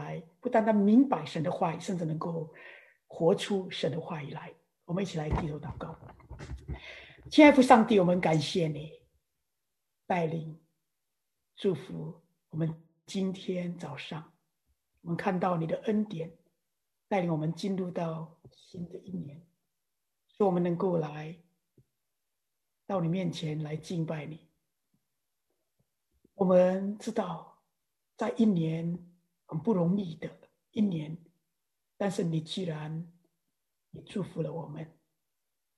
来，不单单明白神的话语，甚至能够活出神的话语来。我们一起来低头祷告。亲爱的上帝，我们感谢你带领、祝福我们今天早上，我们看到你的恩典带领我们进入到新的一年，使我们能够来到你面前来敬拜你。我们知道，在一年很不容易的一年，但是你既然你祝福了我们，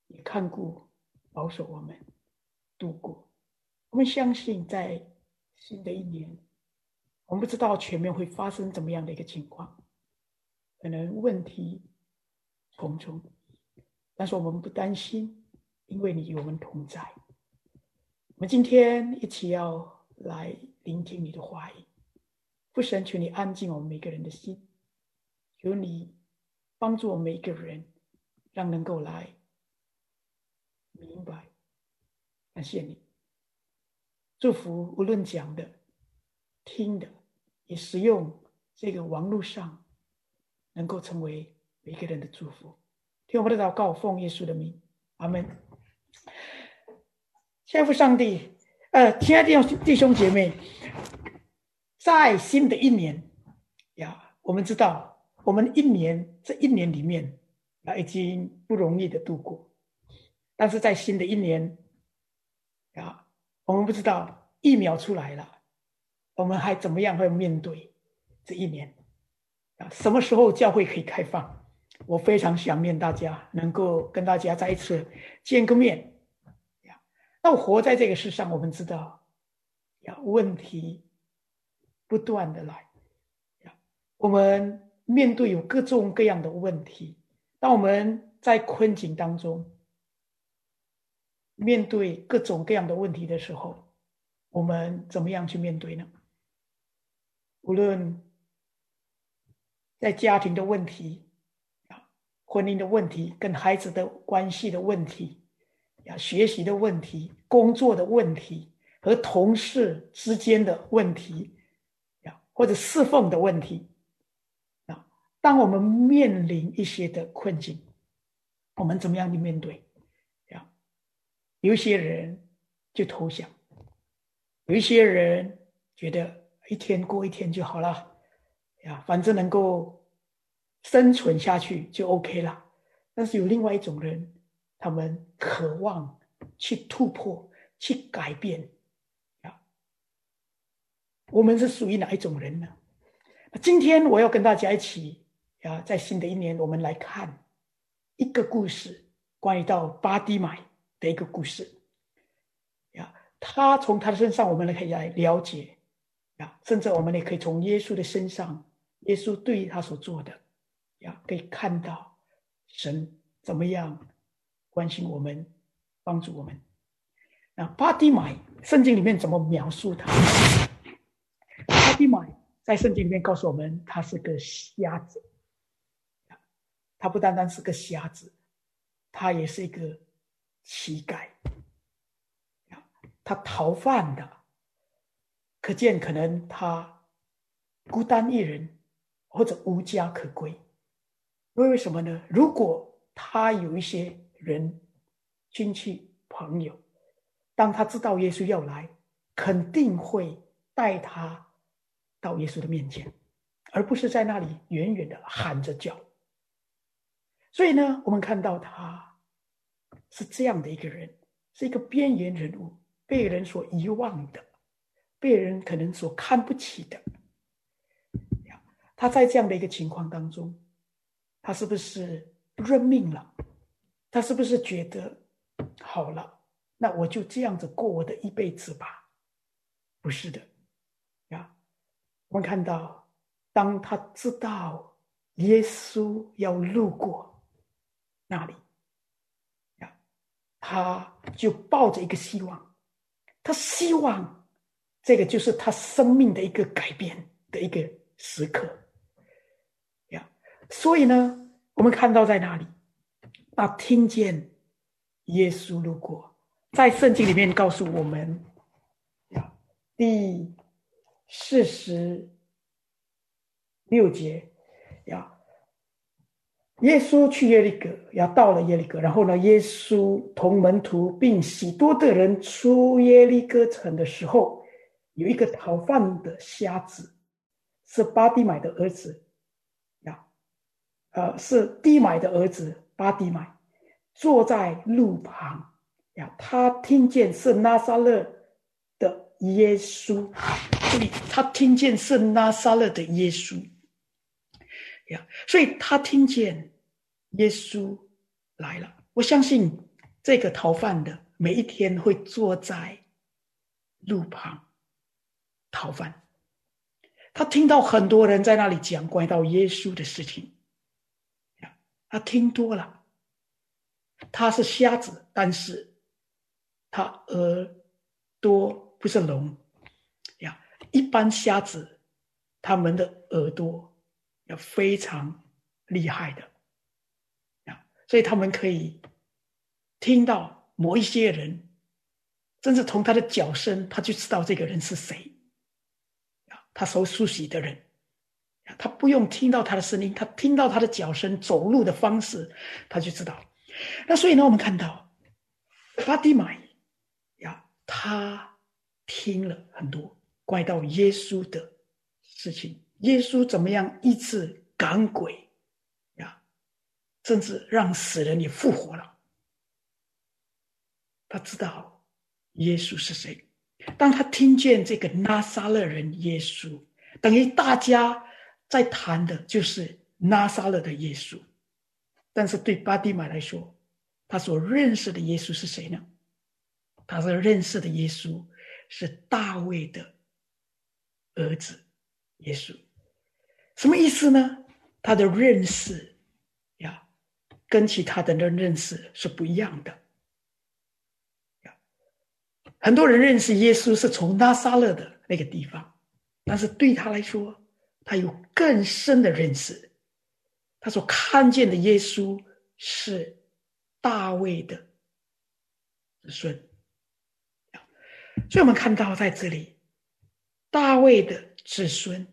你看顾。保守我们度过，我们相信在新的一年，我们不知道前面会发生怎么样的一个情况，可能问题重重，但是我们不担心，因为你与我们同在。我们今天一起要来聆听你的话语，父神，求你安静我们每个人的心，求你帮助我们每一个人，让能够来。明白，感谢你，祝福无论讲的、听的，也使用这个网络上，能够成为每个人的祝福。听我们的祷告，奉耶稣的名，阿门。天父上帝，呃，亲爱的弟兄姐妹，在新的一年呀，我们知道，我们一年这一年里面啊，已经不容易的度过。但是在新的一年，啊，我们不知道疫苗出来了，我们还怎么样会面对这一年？啊，什么时候教会可以开放？我非常想念大家，能够跟大家再一次见个面。呀，那我活在这个世上，我们知道，呀，问题不断的来，我们面对有各种各样的问题，当我们在困境当中。面对各种各样的问题的时候，我们怎么样去面对呢？无论在家庭的问题啊，婚姻的问题，跟孩子的关系的问题，呀，学习的问题，工作的问题，和同事之间的问题，或者侍奉的问题，啊，当我们面临一些的困境，我们怎么样去面对？有些人就投降，有一些人觉得一天过一天就好了，呀，反正能够生存下去就 OK 了。但是有另外一种人，他们渴望去突破、去改变，我们是属于哪一种人呢？今天我要跟大家一起，啊，在新的一年，我们来看一个故事，关于到巴蒂买。的一个故事，呀，他从他的身上，我们可以来了解，呀，甚至我们也可以从耶稣的身上，耶稣对他所做的，呀，可以看到神怎么样关心我们，帮助我们。那巴蒂买，圣经里面怎么描述他？巴蒂买在圣经里面告诉我们，他是个瞎子，他不单单是个瞎子，他也是一个。乞丐，他逃犯的，可见可能他孤单一人，或者无家可归。为为什么呢？如果他有一些人、亲戚、朋友，当他知道耶稣要来，肯定会带他到耶稣的面前，而不是在那里远远的喊着叫。所以呢，我们看到他。是这样的一个人，是一个边缘人物，被人所遗忘的，被人可能所看不起的。他在这样的一个情况当中，他是不是认命了？他是不是觉得好了？那我就这样子过我的一辈子吧？不是的，我们看到，当他知道耶稣要路过那里。他就抱着一个希望，他希望这个就是他生命的一个改变的一个时刻呀。所以呢，我们看到在哪里？啊，听见耶稣路过，在圣经里面告诉我们呀，第四十六节，呀，耶稣去耶利哥，要到了耶利哥，然后呢，耶稣同门徒并许多的人出耶利哥城的时候，有一个逃犯的瞎子，是巴底买的儿子，呀，呃，是底买的儿子巴底买，坐在路旁，呀，他听见是拿撒勒耶稣，这里他听见是拿撒勒的耶稣呀。所以他听见耶稣来了。我相信这个逃犯的每一天会坐在路旁逃犯。他听到很多人在那里讲关于到耶稣的事情，他听多了。他是瞎子，但是他耳朵不是聋呀。一般瞎子他们的耳朵要。非常厉害的，啊，所以他们可以听到某一些人，甚至从他的脚声，他就知道这个人是谁，啊，他所熟悉的人，他不用听到他的声音，他听到他的脚声、走路的方式，他就知道。那所以呢，我们看到巴底买呀，他听了很多怪到耶稣的事情。耶稣怎么样医治赶鬼呀？甚至让死人也复活了。他知道耶稣是谁。当他听见这个拿撒勒人耶稣，等于大家在谈的就是拿撒勒的耶稣。但是对巴底买来说，他所认识的耶稣是谁呢？他所认识的耶稣是大卫的儿子耶稣。什么意思呢？他的认识呀，跟其他的人认识是不一样的。很多人认识耶稣是从拿撒勒的那个地方，但是对他来说，他有更深的认识。他所看见的耶稣是大卫的子孙。所以我们看到在这里，大卫的子孙。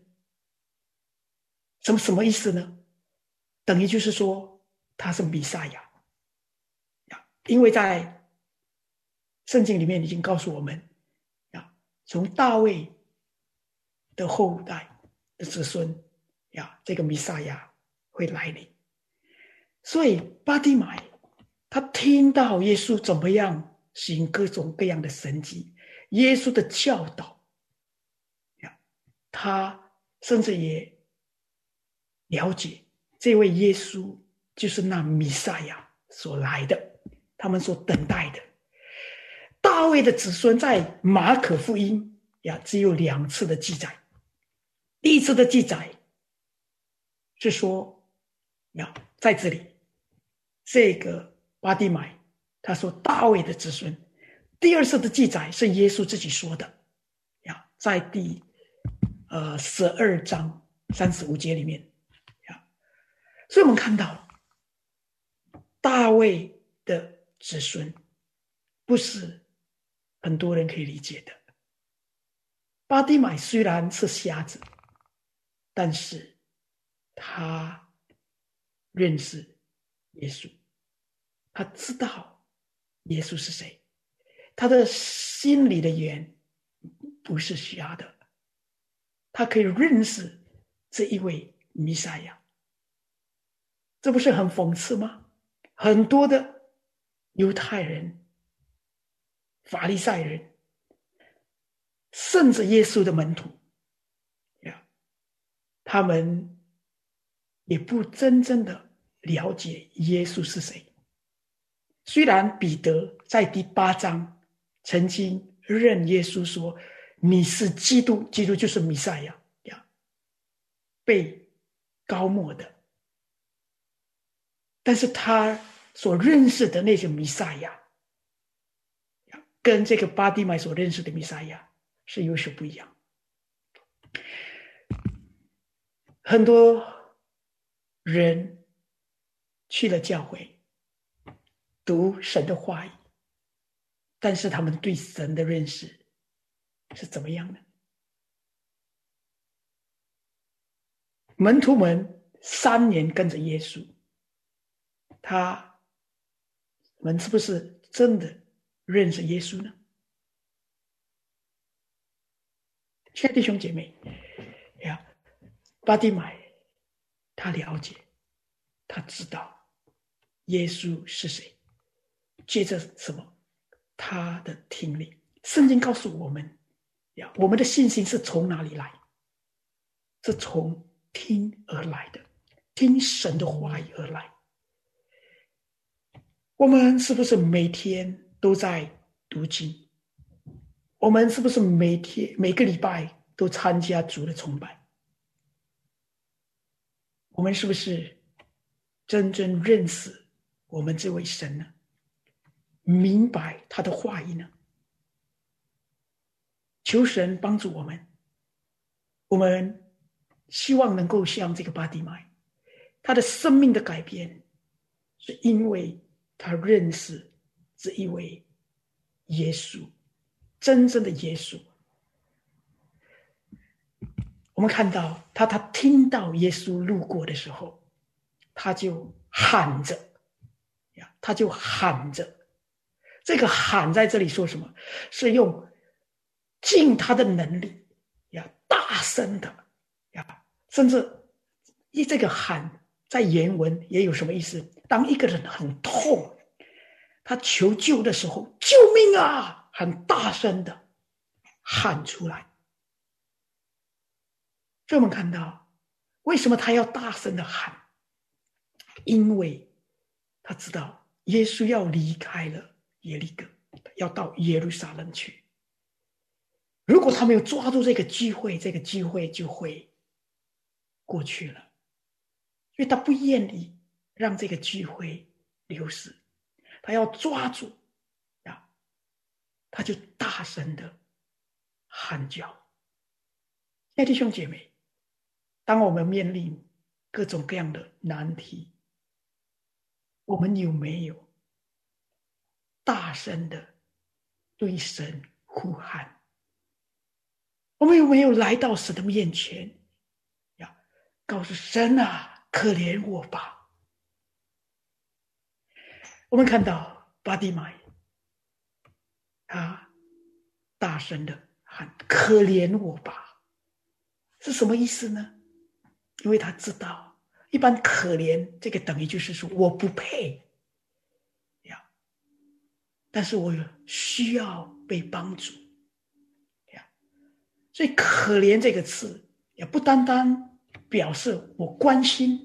什么什么意思呢？等于就是说他是弥赛亚，因为在圣经里面已经告诉我们，呀，从大卫的后代的子孙，呀，这个弥赛亚会来临。所以巴底买他听到耶稣怎么样行各种各样的神迹，耶稣的教导，呀，他甚至也。了解这位耶稣就是那弥赛亚所来的，他们所等待的大卫的子孙，在马可福音呀只有两次的记载。第一次的记载是说，呀在这里，这个巴蒂买他说大卫的子孙。第二次的记载是耶稣自己说的，呀在第呃十二章三十五节里面。所以，我们看到大卫的子孙不是很多人可以理解的。巴蒂买虽然是瞎子，但是他认识耶稣，他知道耶稣是谁，他的心里的眼不是瞎的，他可以认识这一位弥赛亚。这不是很讽刺吗？很多的犹太人、法利赛人，甚至耶稣的门徒，呀，他们也不真正的了解耶稣是谁。虽然彼得在第八章曾经认耶稣说：“你是基督，基督就是弥赛亚呀，被膏抹的。”但是他所认识的那些弥赛亚，跟这个巴蒂麦所认识的弥赛亚是有所不一样。很多人去了教会，读神的话语，但是他们对神的认识是怎么样的？门徒们三年跟着耶稣，他们是不是真的认识耶稣呢？亲爱的弟兄姐妹，呀，巴蒂买，他了解，他知道耶稣是谁。接着什么？他的听力。圣经告诉我们，呀，我们的信心是从哪里来？是从听而来的，听神的话语而来。我们是不是每天都在读经？我们是不是每天每个礼拜都参加主的崇拜？我们是不是真正认识我们这位神呢？明白他的话语呢？求神帮助我们，我们希望能够像这个巴蒂买，他的生命的改变，是因为他认识这一位耶稣，真正的耶稣。我们看到他，他听到耶稣路过的时候，他就喊着，呀，他就喊着，这个喊在这里说什么？是用。尽他的能力，要大声的呀，甚至一这个喊在原文也有什么意思？当一个人很痛，他求救的时候，救命啊！很大声的喊出来。所以我们看到，为什么他要大声的喊？因为他知道耶稣要离开了耶利哥，要到耶路撒冷去。如果他没有抓住这个机会，这个机会就会过去了，因为他不愿意让这个机会流失，他要抓住啊，他就大声的喊叫。弟兄姐妹，当我们面临各种各样的难题，我们有没有大声的对神呼喊？我们有没有来到神的面前，呀，告诉神啊，可怜我吧！我们看到巴蒂买，他大声的喊：“可怜我吧！”是什么意思呢？因为他知道，一般“可怜”这个等于就是说我不配，但是我有需要被帮助。呀所以“可怜”这个词也不单单表示我关心，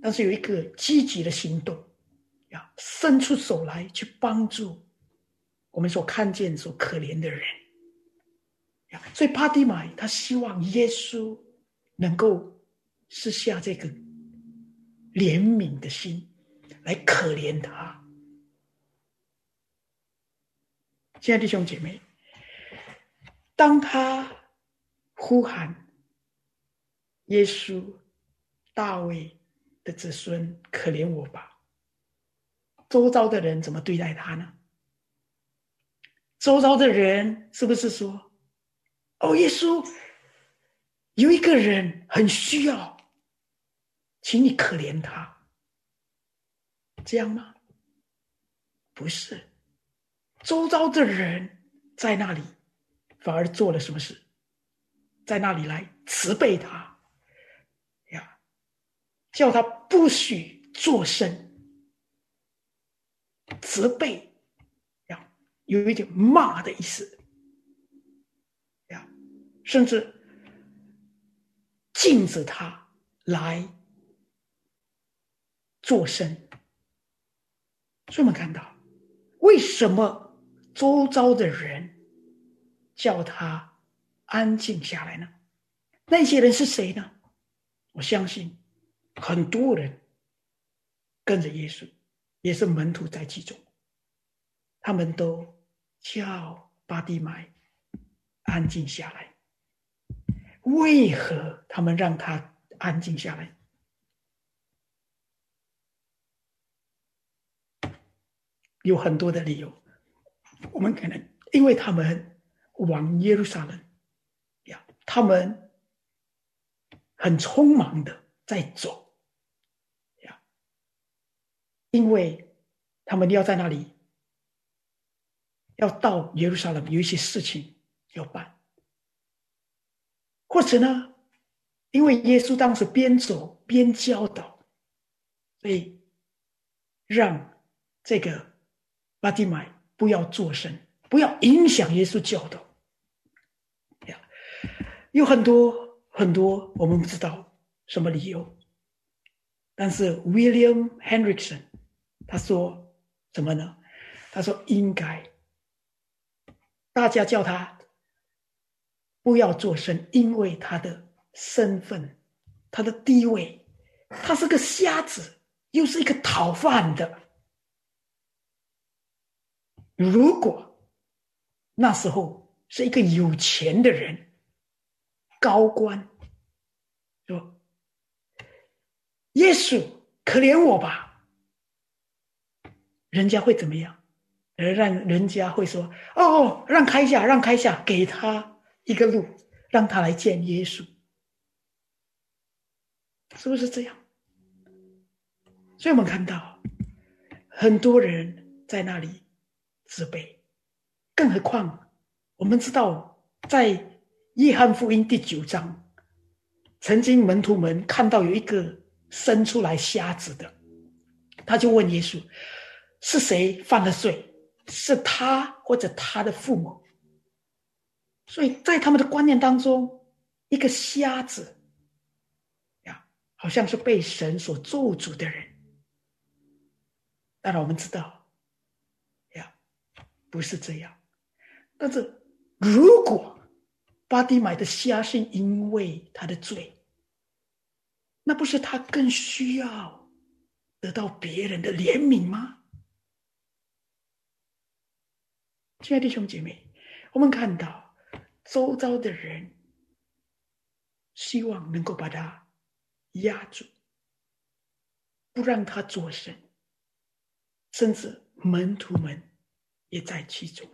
但是有一个积极的行动，要伸出手来去帮助我们所看见、所可怜的人。呀所以帕蒂玛他希望耶稣能够施下这个怜悯的心，来可怜他。亲爱的弟兄姐妹，当他。呼喊耶稣，大卫的子孙，可怜我吧！周遭的人怎么对待他呢？周遭的人是不是说：“哦，耶稣，有一个人很需要，请你可怜他。”这样吗？不是，周遭的人在那里反而做了什么事？在那里来慈悲他，呀，叫他不许作声，责备，呀，有一点骂的意思，呀，甚至禁止他来作声。所以我们看到，为什么周遭的人叫他？安静下来呢？那些人是谁呢？我相信很多人跟着耶稣，也是门徒在其中。他们都叫巴蒂买安静下来。为何他们让他安静下来？有很多的理由。我们可能因为他们往耶路撒冷呀。他们很匆忙的在走，呀，因为他们要在那里，要到耶路撒冷，有一些事情要办，或者呢，因为耶稣当时边走边教导，所以让这个巴蒂买不要作声，不要影响耶稣教导。呀，有很多很多我们不知道什么理由，但是 William Hendriksen 他说什么呢？他说应该。大家叫他不要作声，因为他的身份、他的地位，他是个瞎子，又是一个讨饭的。如果那时候是一个有钱的人、高官，说：“耶稣，可怜我吧！”人家会怎么样？而让人家会说：“哦，让开一下，让开一下，给他一个路，让他来见耶稣，是不是这样？”所以我们看到很多人在那里自卑，更何况我们知道，在约翰福音第九章，曾经门徒们看到有一个生出来瞎子的，他就问耶稣：“是谁犯了罪？”是他或者他的父母，所以在他们的观念当中，一个瞎子呀，好像是被神所咒诅的人。当然，我们知道，不是这样。但是，如果巴蒂买的虾是因为他的罪，那不是他更需要得到别人的怜悯吗？亲爱的弟兄姐妹，我们看到周遭的人希望能够把他压住，不让他作声，甚至门徒们也在其中。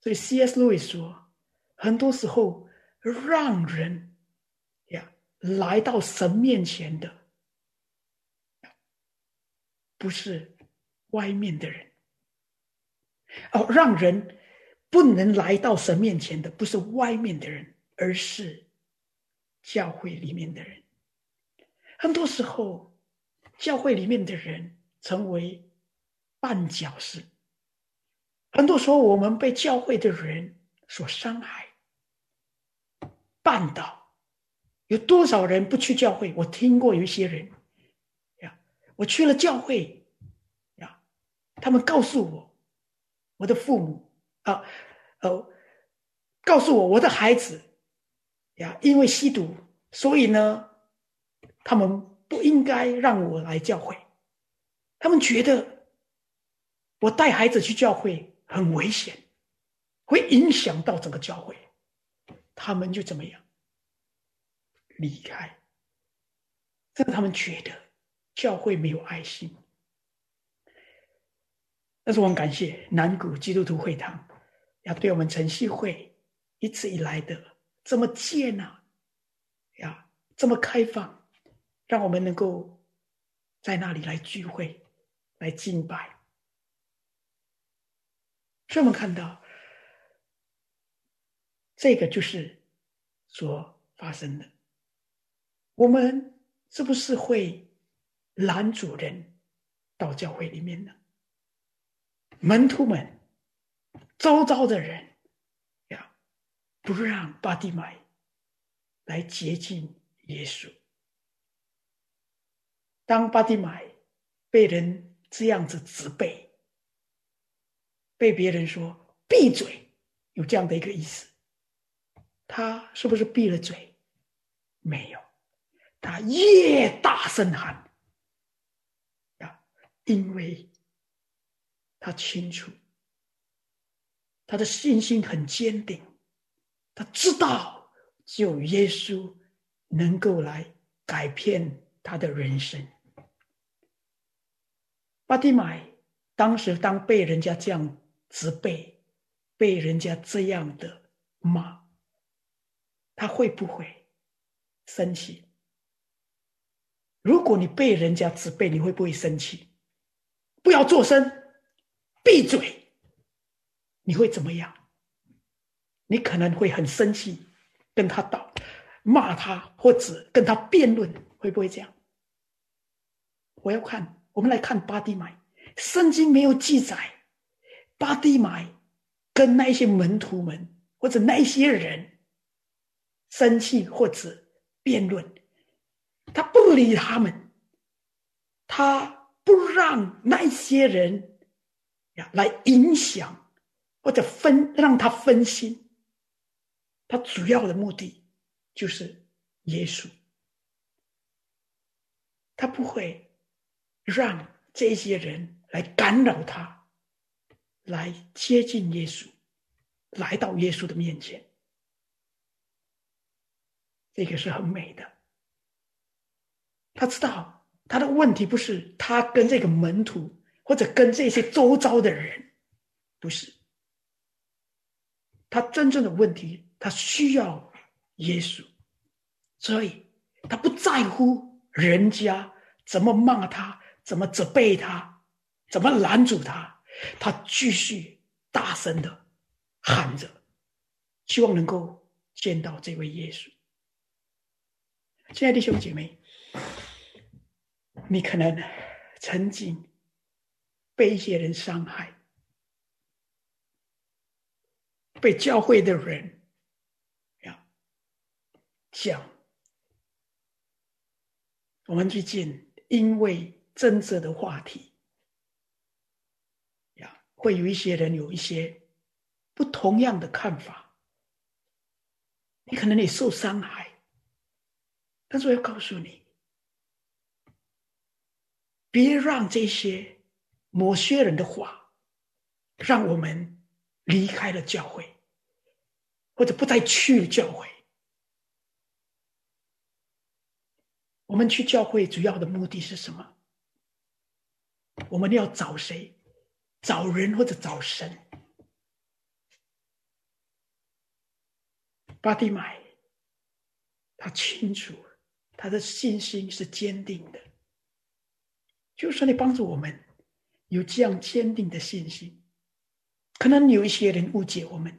所以 C.S. 路易说，很多时候让人呀来到神面前的，不是外面的人。哦，让人不能来到神面前的，不是外面的人，而是教会里面的人。很多时候，教会里面的人成为绊脚石。很多时候，我们被教会的人所伤害、绊倒。有多少人不去教会？我听过有一些人呀，我去了教会呀，他们告诉我。我的父母啊，哦，告诉我我的孩子呀，因为吸毒，所以呢，他们不应该让我来教会。他们觉得我带孩子去教会很危险，会影响到整个教会。他们就怎么样离开？让他们觉得教会没有爱心。但是我很感谢南谷基督徒会堂，要对我们晨曦会一直以来的这么接纳，呀，这么开放，让我们能够在那里来聚会，来敬拜。这么看到，这个就是所发生的。我们是不是会拦阻人到教会里面呢？门徒们、周遭的人呀，不让巴蒂买来接近耶稣。当巴蒂买被人这样子责备，被别人说“闭嘴”，有这样的一个意思，他是不是闭了嘴？没有，他越大声喊呀，因为。他清楚，他的信心很坚定，他知道只有耶稣能够来改变他的人生。巴蒂买当时当被人家这样责备，被人家这样的骂，他会不会生气。如果你被人家责备，你会不会生气？不要作声，闭嘴。你会怎么样？你可能会很生气，跟他道，骂他，或者跟他辩论，会不会这样？我要看，我们来看巴蒂买，圣经没有记载巴蒂买跟那些门徒们或者那些人生气或者辩论。他不理他们，他不让那些人呀来影响或者分让他分心。他主要的目的就是耶稣，他不会让这些人来干扰他，来接近耶稣，来到耶稣的面前。这个是很美的。他知道他的问题不是他跟这个门徒或者跟这些周遭的人，不是。他真正的问题，他需要耶稣，所以他不在乎人家怎么骂他，怎么责备他，怎么拦阻他，他继续大声的喊着，希望能够见到这位耶稣。亲爱的弟兄姐妹。你可能曾经被一些人伤害，被教会的人呀讲。我们最近因为政治的话题，会有一些人有一些不同样的看法，你可能也受伤害，但是我要告诉你。别让这些某些人的话，让我们离开了教会，或者不再去教会。我们去教会主要的目的是什么？我们要找谁？找人或者找神？巴蒂买，他清楚，他的信心是坚定的。就是你帮助我们有这样坚定的信心。可能有一些人误解我们，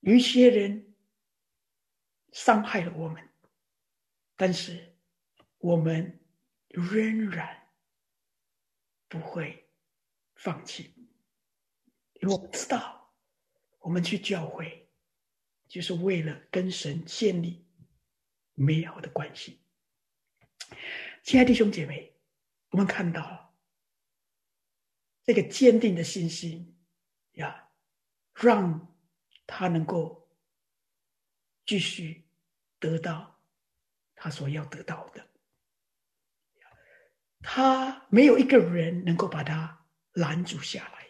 有一些人伤害了我们，但是我们仍然不会放弃，因为我们知道，我们去教会就是为了跟神建立美好的关系。亲爱的弟兄姐妹。我们看到这个坚定的信心呀，让他能够继续得到他所要得到的。他没有一个人能够把他拦阻下来，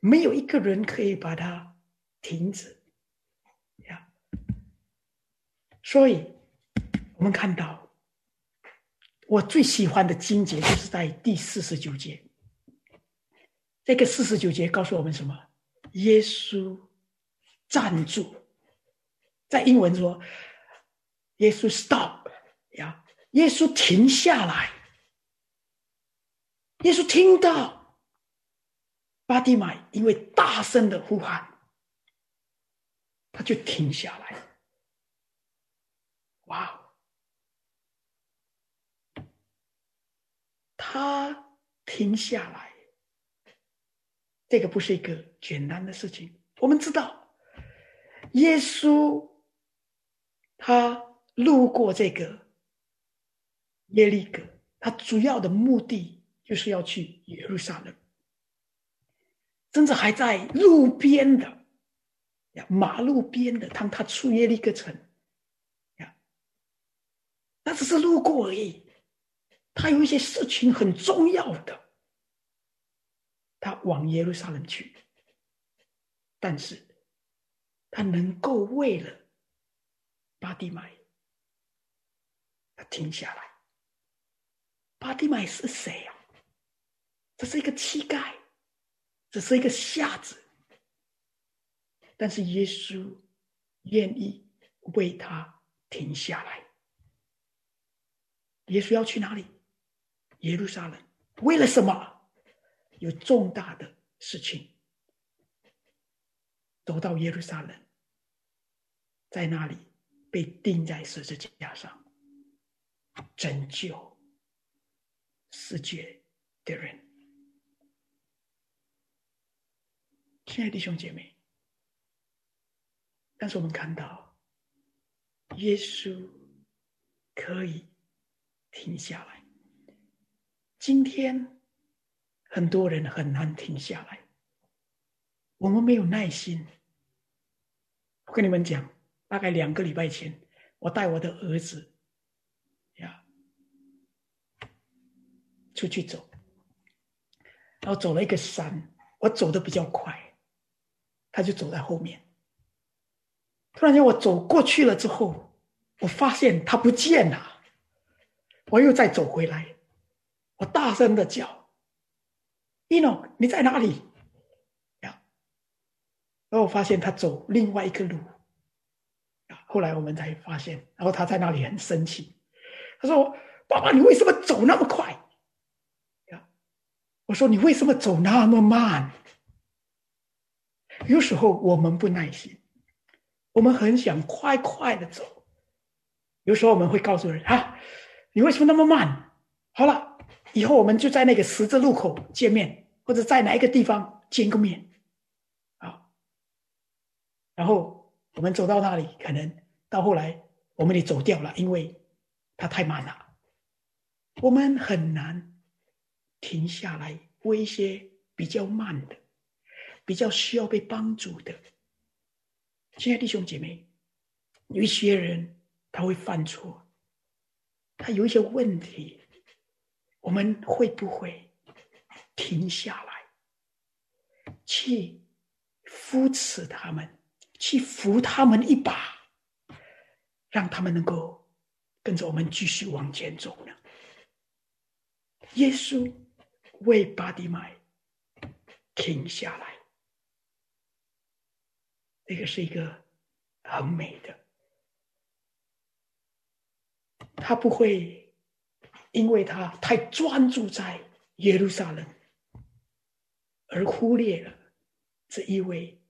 没有一个人可以把它停止。呀，所以我们看到。我最喜欢的经节就是在第四十九节。这个四十九节告诉我们什么？耶稣站住，在英文说，耶稣 stop 呀，耶稣停下来。耶稣听到巴蒂玛因为大声的呼喊，他就停下来。哇！他停下来，这个不是一个简单的事情。我们知道，耶稣他路过这个耶利哥，他主要的目的就是要去耶路撒冷，甚至还在路边的呀，马路边的，当他出耶利哥城呀，那只是路过而已。他有一些事情很重要的，他往耶路撒冷去，但是他能够为了巴蒂买，他停下来。巴蒂买是谁啊？这是一个乞丐，只是一个瞎子，但是耶稣愿意为他停下来。耶稣要去哪里？耶路撒冷。为了什么？有重大的事情。走到耶路撒冷，在那里被钉在十字架上，拯救世界的人。亲爱的弟兄姐妹，但是我们看到，耶稣可以停下来。今天很多人很难停下来，我们没有耐心。我跟你们讲，大概两个礼拜前，我带我的儿子呀出去走，然后走了一个山，我走的比较快。他就走在后面。突然间，我走过去了之后，我发现他不见了。我又再走回来，我大声的叫：“伊诺，你在哪里？”呀，然后我发现他走另外一个路。后来我们才发现，然后他在那里很生气，他说：“爸爸，你为什么走那么快？”呀，我说：“你为什么走那么慢？”有时候我们不耐心，我们很想快快的走。有时候我们会告诉人：“啊，你为什么那么慢？”好了，以后我们就在那个十字路口见面，或者在哪一个地方见个面，啊。然后我们走到那里，可能到后来我们得走掉了，因为他太慢了。我们很难停下来为一些比较慢的。比较需要被帮助的，亲爱弟兄姐妹，有一些人他会犯错，他有一些问题，我们会不会停下来，去扶持他们，去扶他们一把，让他们能够跟着我们继续往前走呢？耶稣为巴底买停下来。那个是一个很美的，他不会因为他太专注在耶路撒冷，而忽略了这一位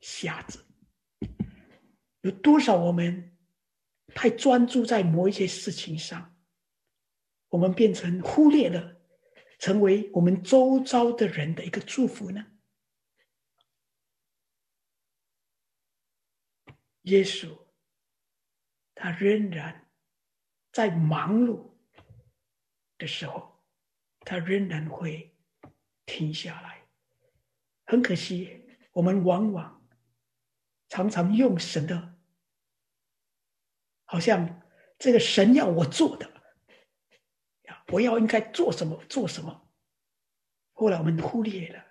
瞎子。有多少我们太专注在某一些事情上，我们变成忽略了成为我们周遭的人的一个祝福呢？耶稣，他仍然在忙碌的时候，他仍然会停下来。很可惜，我们往往常常用神的，好像这个神要我做的，我要应该做什么做什么。后来我们忽略了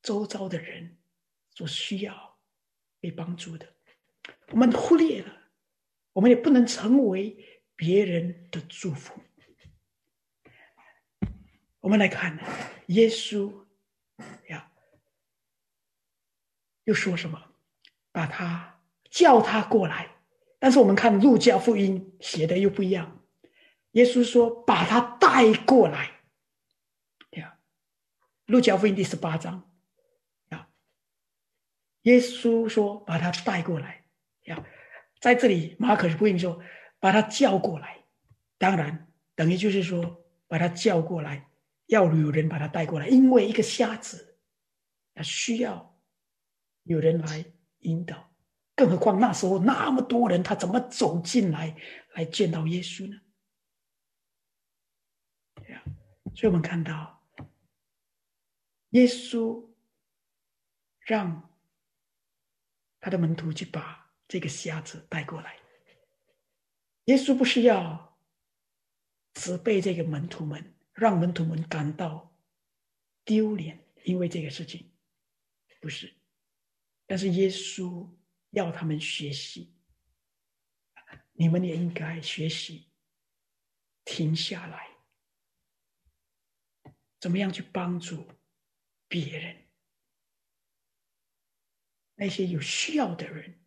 周遭的人所需要被帮助的。我们忽略了，我们也不能成为别人的祝福。我们来看耶稣呀，又说什么？把他叫他过来。但是我们看路加福音写的又不一样。耶稣说：“把他带过来。”呀，路加福音第十八章呀，耶稣说：“把他带过来。”呀，在这里，马可是福音说，把他叫过来，当然等于就是说，把他叫过来，要有人把他带过来，因为一个瞎子，他需要有人来引导，更何况那时候那么多人，他怎么走进来来见到耶稣呢？呀，所以我们看到，耶稣让他的门徒去把。这个瞎子带过来，耶稣不是要责备这个门徒们，让门徒们感到丢脸，因为这个事情，不是。但是耶稣要他们学习，你们也应该学习停下来，怎么样去帮助别人，那些有需要的人。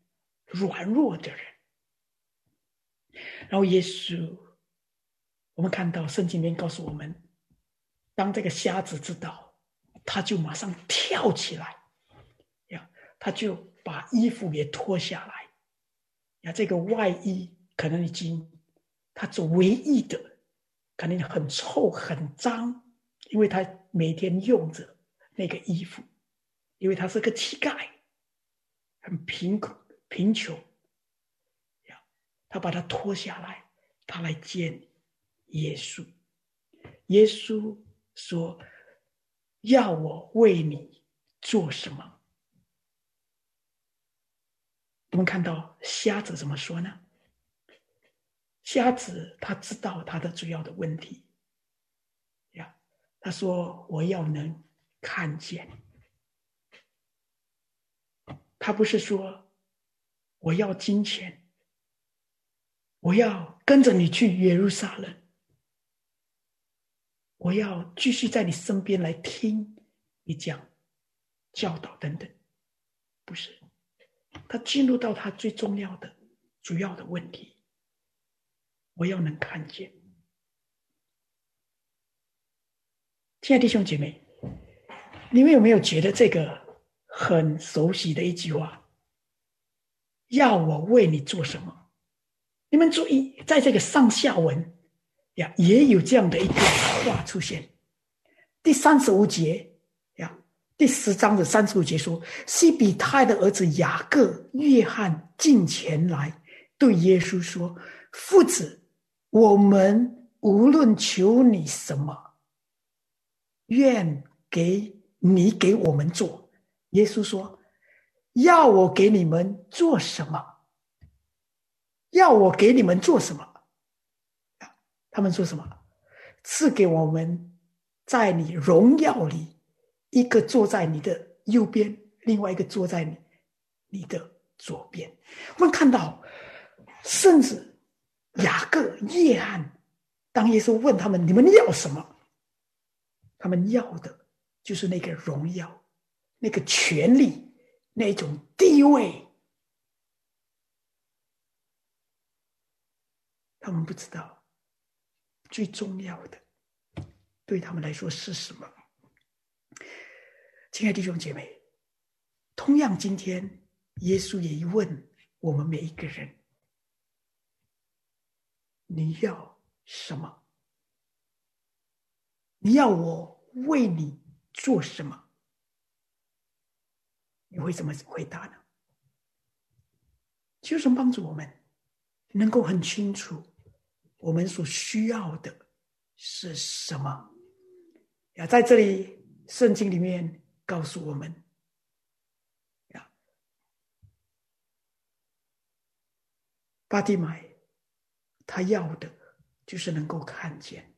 软弱的人，然后耶稣，我们看到圣经里面告诉我们，当这个瞎子知道，他就马上跳起来，呀，他就把衣服也脱下来，呀，这个外衣可能已经他是唯一的，可能很臭很脏，因为他每天用着那个衣服，因为他是个乞丐，很贫苦贫穷。呀他把他脱下来，他来见耶稣。耶稣说：“要我为你做什么？”我们看到瞎子怎么说呢？瞎子他知道他的主要的问题呀。他说：“我要能看见。”他不是说我要金钱。我要跟着你去耶路撒冷，我要继续在你身边来听你讲教导等等，不是，他进入到他最重要的、主要的问题。我要能看见，亲爱的弟兄姐妹，你们有没有觉得这个很熟悉的一句话？要我为你做什么？你们注意，在这个上下文呀，也有这样的一个话出现。第三十五节呀，第十章的三十五节说：“西比泰的儿子雅各、约翰进前来，对耶稣说：‘父子，我们无论求你什么，愿给你给我们做。’耶稣说：‘要我给你们做什么？’”要我给你们做什么？他们说什么？赐给我们在你荣耀里，一个坐在你的右边，另外一个坐在你你的左边。我们看到，甚至雅各、约翰，当耶稣问他们：“你们要什么？”他们要的就是那个荣耀、那个权力、那种地位。他们不知道最重要的对他们来说是什么。亲爱的弟兄姐妹，同样今天耶稣也一问我们每一个人：你要什么？你要我为你做什么？你会怎么回答呢？求神帮助我们，能够很清楚。我们所需要的是什么？呀，在这里，圣经里面告诉我们，呀，巴蒂买他要的就是能够看见，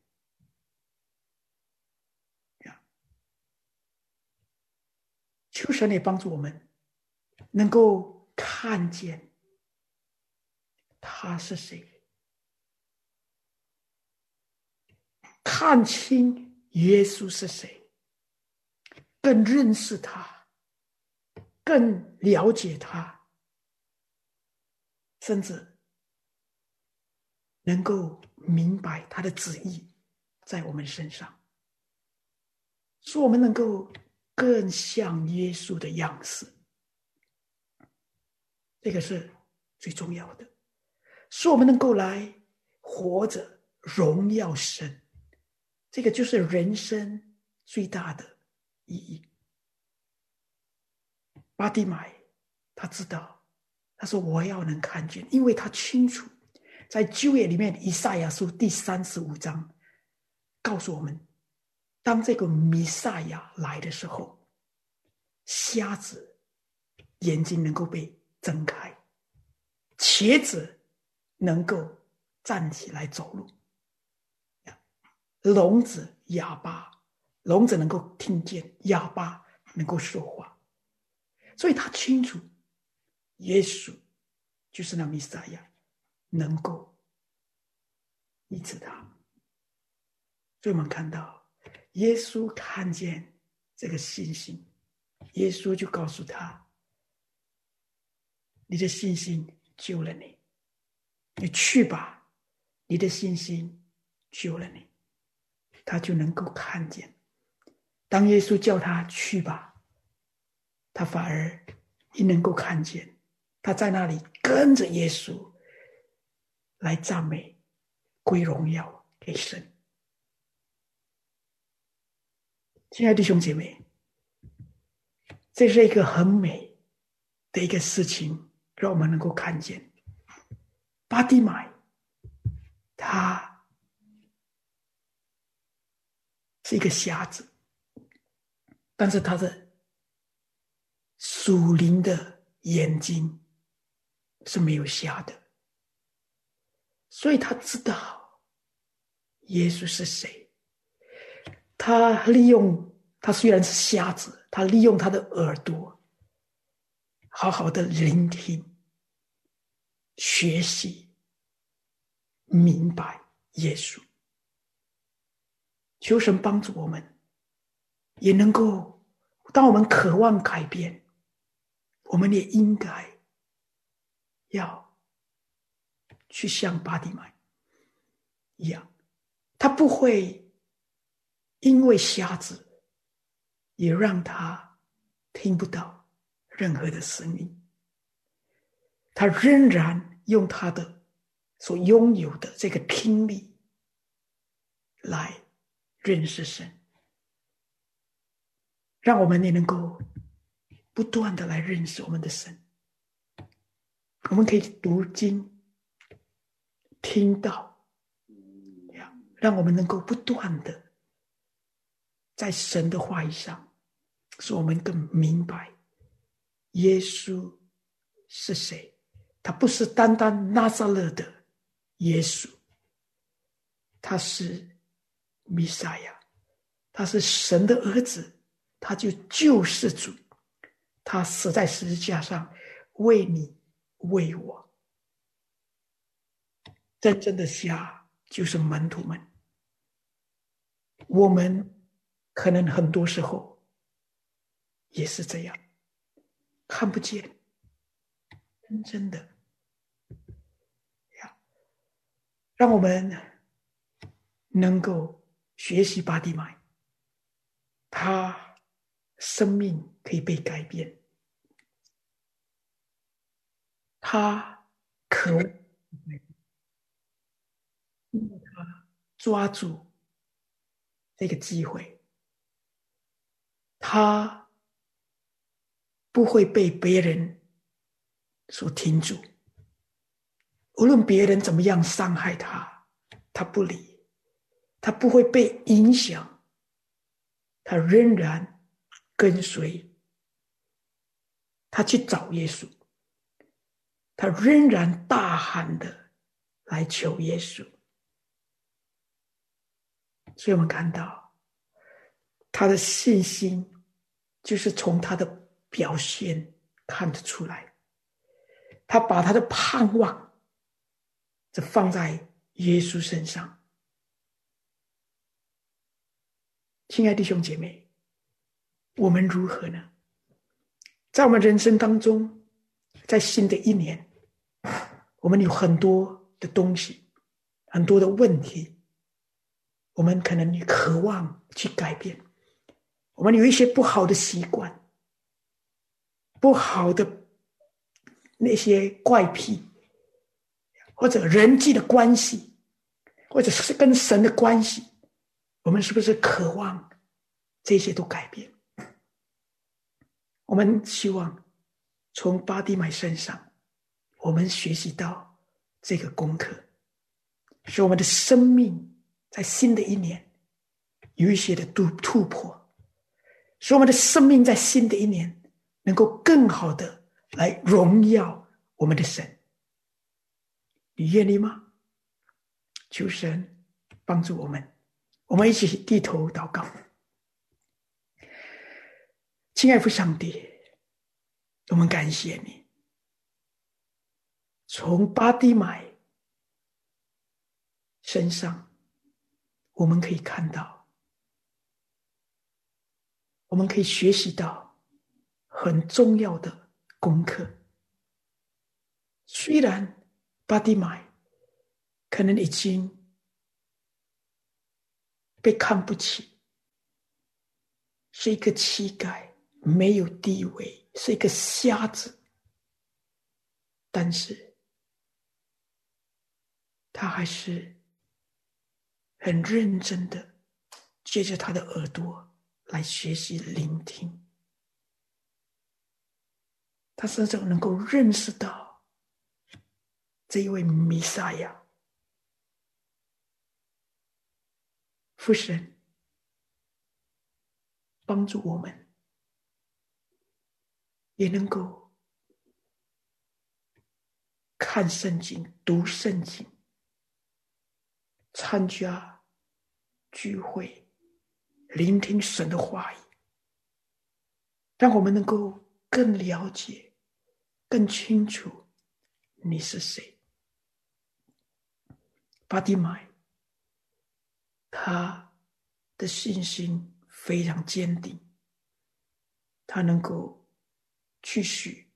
求神也帮助我们能够看见他是谁。看清耶稣是谁，更认识他，更了解他，甚至能够明白他的旨意在我们身上，使我们能够更像耶稣的样式。这个是最重要的，使我们能够来活着荣耀神。这个就是人生最大的意义。巴蒂买他知道，他说我要能看见，因为他清楚，在旧约里面，以赛亚书第三十五章告诉我们，当这个弥赛亚来的时候，瞎子眼睛能够被睁开，瘸子能够站起来走路。聋子、哑巴，聋子能够听见，哑巴能够说话，所以他清楚，耶稣就是那弥赛亚，能够医治他。所以我们看到，耶稣看见这个信心，耶稣就告诉他：“你的信心救了你，你去吧，你的信心救了你，他就能够看见。当耶稣叫他去吧，他反而也能够看见，他在那里跟着耶稣来赞美、归荣耀给神。亲爱的弟兄姐妹，这是一个很美的一个事情，让我们能够看见巴蒂买，他是一个瞎子。但是他的属灵的眼睛是没有瞎的，所以他知道耶稣是谁。他利用他虽然是瞎子，他利用他的耳朵，好好的聆听、学习、明白耶稣。求神帮助我们。也能够，当我们渴望改变，我们也应该要去像巴蒂买一样，他不会因为瞎子也让他听不到任何的声音，他仍然用他的所拥有的这个听力来认识神。让我们也能够不断的来认识我们的神。我们可以读经、听到，让我们能够不断的在神的话语上，使我们更明白耶稣是谁。他不是单单拿撒勒的耶稣，他是弥赛亚，他是神的儿子。他就救世主，他死在十字架上，为你，为我。真正的瞎就是门徒们。我们可能很多时候也是这样，看不见真正的呀。让我们能够学习巴蒂买，他。生命可以被改变，他可，抓住这个机会，他不会被别人所停住。无论别人怎么样伤害他，他不理，他不会被影响，他仍然。跟随他去找耶稣，他仍然大喊的来求耶稣，所以我们看到他的信心，就是从他的表现看得出来。他把他的盼望，就放在耶稣身上。亲爱的弟兄姐妹。我们如何呢？在我们人生当中，在新的一年，我们有很多的东西，很多的问题，我们可能渴望去改变。我们有一些不好的习惯，不好的那些怪癖，或者人际的关系，或者是跟神的关系，我们是不是渴望这些都改变？我们希望从巴蒂买身上，我们学习到这个功课，使我们的生命在新的一年有一些的突突破，使我们的生命在新的一年能够更好的来荣耀我们的神。你愿意吗？求神帮助我们，我们一起低头祷告。亲爱的上帝，我们感谢你。从巴蒂买身上，我们可以看到，我们可以学习到很重要的功课。虽然巴蒂买可能已经被看不起，是一个乞丐，没有地位，是一个瞎子，但是他还是很认真的，借着他的耳朵来学习聆听，他甚至能够认识到这一位弥撒亚。父神帮助我们，也能够看圣经、读圣经、参加聚会、聆听神的话语，让我们能够更了解、更清楚你是谁，巴蒂买。他的信心非常坚定，他能够继续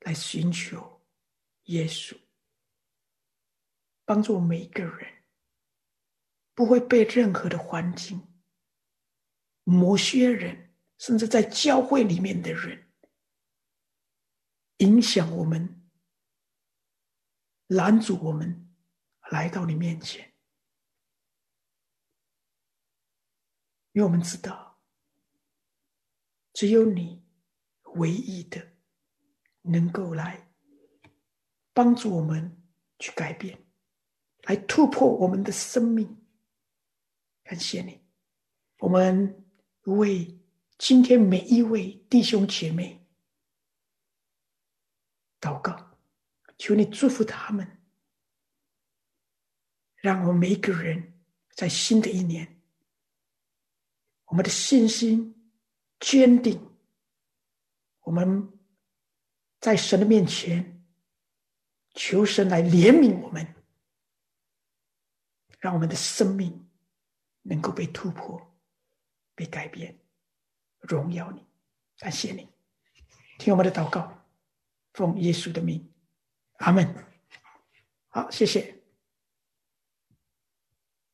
来寻求耶稣，帮助每一个人，不会被任何的环境、某些人，甚至在教会里面的人影响我们，拦阻我们来到你面前。因为我们知道，只有你唯一的能够来帮助我们去改变，来突破我们的生命。感谢你，我们为今天每一位弟兄姐妹祷告，求你祝福他们，让我们每一个人在新的一年。我们的信心坚定，我们在神的面前求神来怜悯我们，让我们的生命能够被突破、被改变。荣耀你，感谢你，听我们的祷告，奉耶稣的名，阿门。好，谢谢。